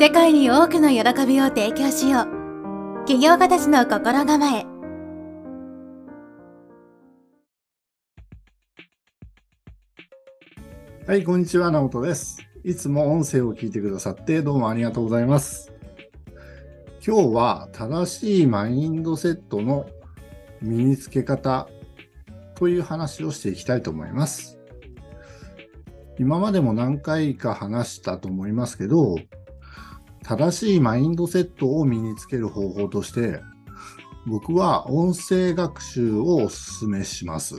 世界に多くの喜びを提供しよう起業家たちの心構えはい、こんにちは、直人です。いつも音声を聞いてくださってどうもありがとうございます。今日は正しいマインドセットの身につけ方という話をしていきたいと思います。今までも何回か話したと思いますけど、正しいマインドセットを身につける方法として、僕は音声学習をお勧めします。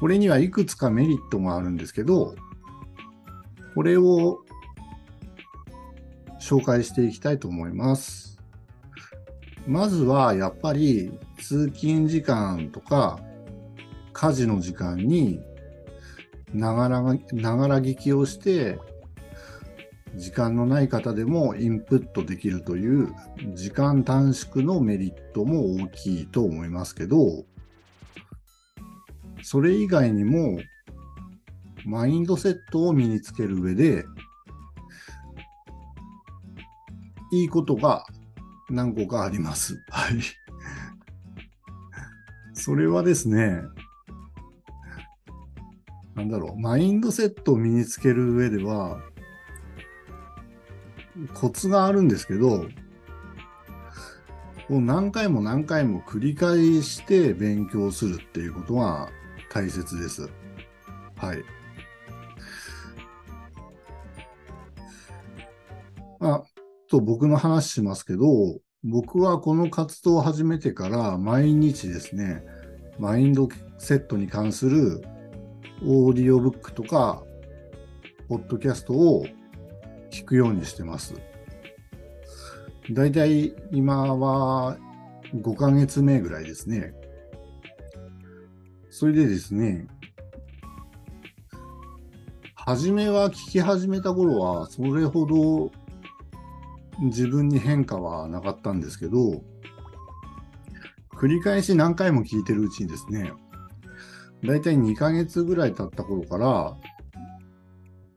これにはいくつかメリットがあるんですけど、これを紹介していきたいと思います。まずはやっぱり通勤時間とか家事の時間にながらがながら聞きをして時間のない方でもインプットできるという時間短縮のメリットも大きいと思いますけど、それ以外にも、マインドセットを身につける上で、いいことが何個かあります。はい。それはですね、なんだろう、マインドセットを身につける上では、コツがあるんですけど、を何回も何回も繰り返して勉強するっていうことが大切です。はい。あと僕の話しますけど、僕はこの活動を始めてから毎日ですね、マインドセットに関するオーディオブックとか、ポッドキャストを聞くようにしてます。だいたい今は5ヶ月目ぐらいですね。それでですね、初めは聞き始めた頃はそれほど自分に変化はなかったんですけど、繰り返し何回も聞いてるうちにですね、だいたい2ヶ月ぐらい経った頃から、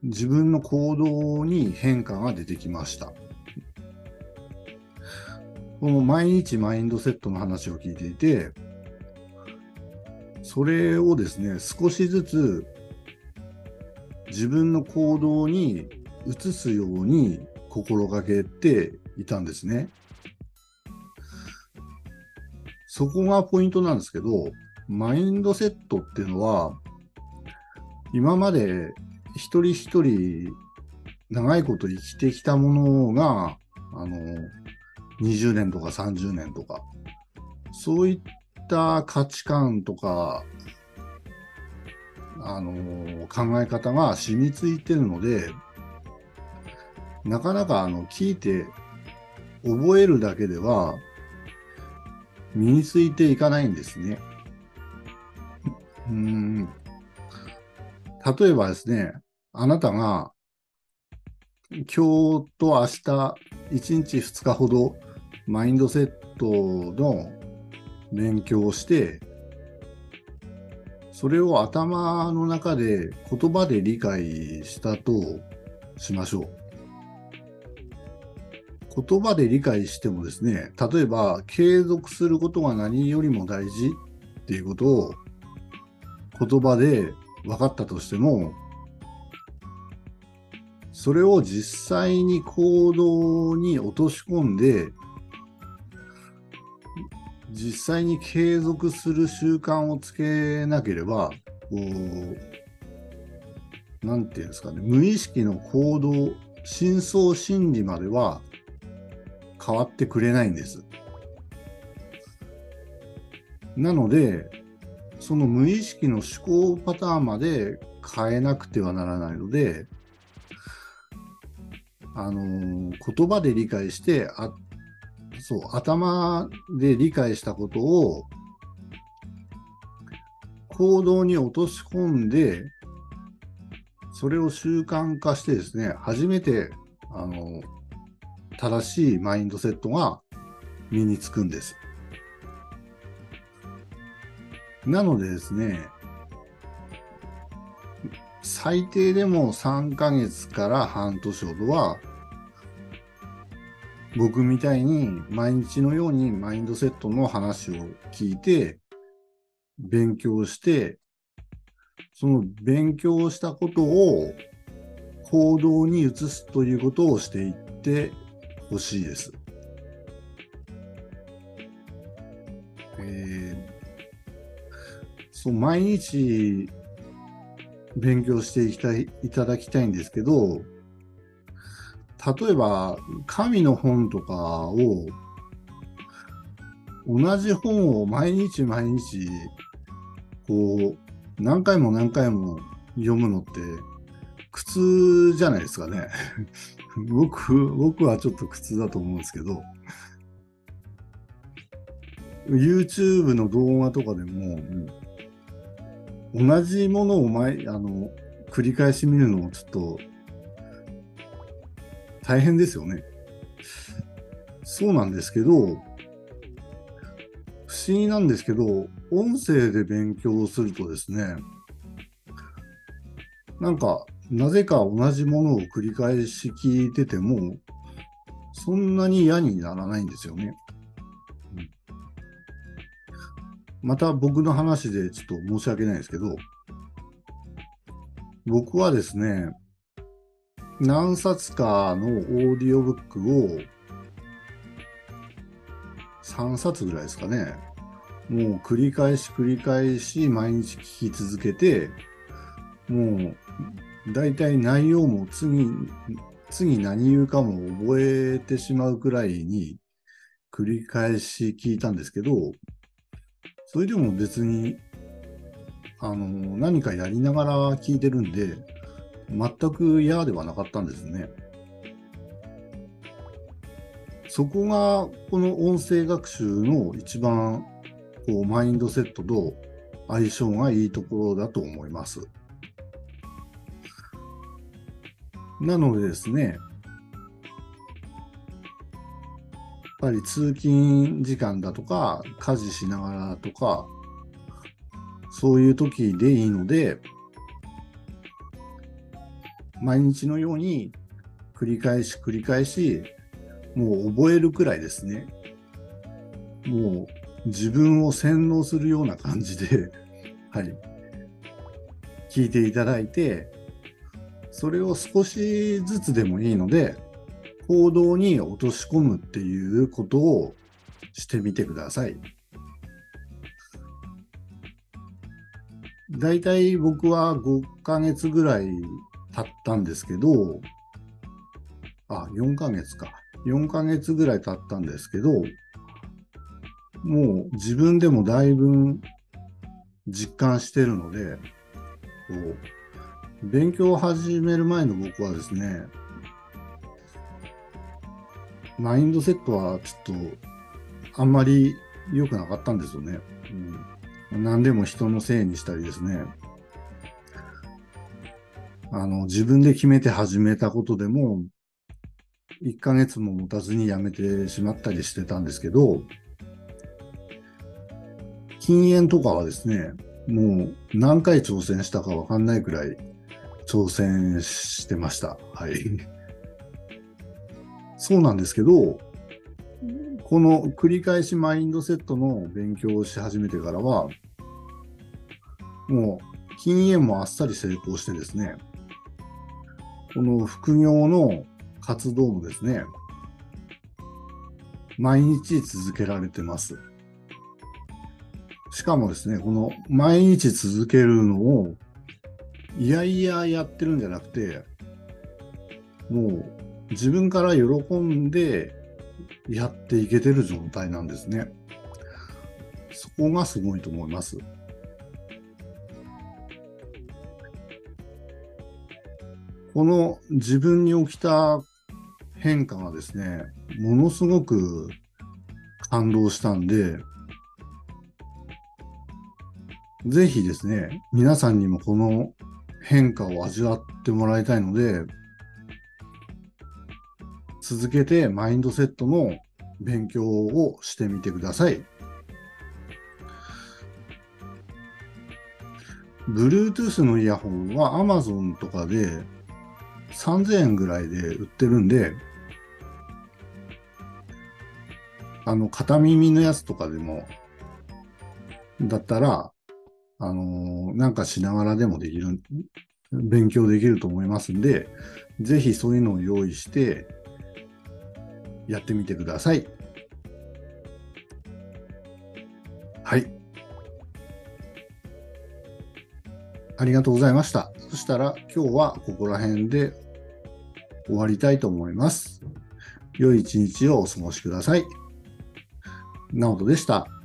自分の行動に変化が出てきました。この毎日マインドセットの話を聞いていて、それをですね、少しずつ自分の行動に移すように心がけていたんですね。そこがポイントなんですけど、マインドセットっていうのは、今まで一人一人長いこと生きてきたものが、あの、20年とか30年とか、そういった価値観とか、あの、考え方が染みついてるので、なかなかあの、聞いて覚えるだけでは、身についていかないんですね。うん。例えばですね、あなたが今日と明日、1日2日ほどマインドセットの勉強をして、それを頭の中で言葉で理解したとしましょう。言葉で理解してもですね、例えば継続することが何よりも大事っていうことを言葉で分かったとしても、それを実際に行動に落とし込んで、実際に継続する習慣をつけなければ、こう、なんていうんですかね、無意識の行動、深層心理までは変わってくれないんです。なので、その無意識の思考パターンまで変えなくてはならないので、あの言葉で理解してあ、そう、頭で理解したことを行動に落とし込んで、それを習慣化してですね、初めて、あの正しいマインドセットが身につくんです。なのでですね、最低でも3ヶ月から半年ほどは僕みたいに毎日のようにマインドセットの話を聞いて、勉強して、その勉強したことを行動に移すということをしていってほしいです。そう、毎日勉強していきたい、いただきたいんですけど、例えば、神の本とかを、同じ本を毎日毎日、こう、何回も何回も読むのって、苦痛じゃないですかね。僕、僕はちょっと苦痛だと思うんですけど、YouTube の動画とかでも、同じものを毎、あの、繰り返し見るのもちょっと大変ですよね。そうなんですけど、不思議なんですけど、音声で勉強するとですね、なんか、なぜか同じものを繰り返し聞いてても、そんなに嫌にならないんですよね。また僕の話でちょっと申し訳ないですけど、僕はですね、何冊かのオーディオブックを3冊ぐらいですかね。もう繰り返し繰り返し毎日聞き続けて、もう大体内容も次、次何言うかも覚えてしまうくらいに繰り返し聞いたんですけど、それでも別に、あの、何かやりながら聞いてるんで、全く嫌ではなかったんですね。そこが、この音声学習の一番、こう、マインドセットと相性がいいところだと思います。なのでですね、ぱり通勤時間だとか、家事しながらとか、そういう時でいいので、毎日のように繰り返し繰り返し、もう覚えるくらいですね。もう自分を洗脳するような感じで、はい。聞いていただいて、それを少しずつでもいいので、行動に落とし込むっていうことをしてみてください。だいたい僕は5ヶ月ぐらい経ったんですけど、あ、4ヶ月か。4ヶ月ぐらい経ったんですけど、もう自分でもだいぶ実感してるので、勉強を始める前の僕はですね、マインドセットはちょっとあんまり良くなかったんですよね。うん、何でも人のせいにしたりですね。あの、自分で決めて始めたことでも、1ヶ月も持たずにやめてしまったりしてたんですけど、禁煙とかはですね、もう何回挑戦したかわかんないくらい挑戦してました。はい。そうなんですけど、この繰り返しマインドセットの勉強をし始めてからは、もう禁煙もあっさり成功してですね、この副業の活動もですね、毎日続けられてます。しかもですね、この毎日続けるのを、いやいややってるんじゃなくて、もう自分から喜んでやっていけてる状態なんですね。そこがすごいと思います。この自分に起きた変化がですね、ものすごく感動したんで、ぜひですね、皆さんにもこの変化を味わってもらいたいので、続けてマインドセットの勉強をしてみてください。Bluetooth のイヤホンは Amazon とかで3000円ぐらいで売ってるんで、あの、片耳のやつとかでも、だったら、あのーなんかしながらでもできる、勉強できると思いますんで、ぜひそういうのを用意して、やってみてください。はい。ありがとうございました。そしたら今日はここら辺で終わりたいと思います。良い一日をお過ごしください。直人でした。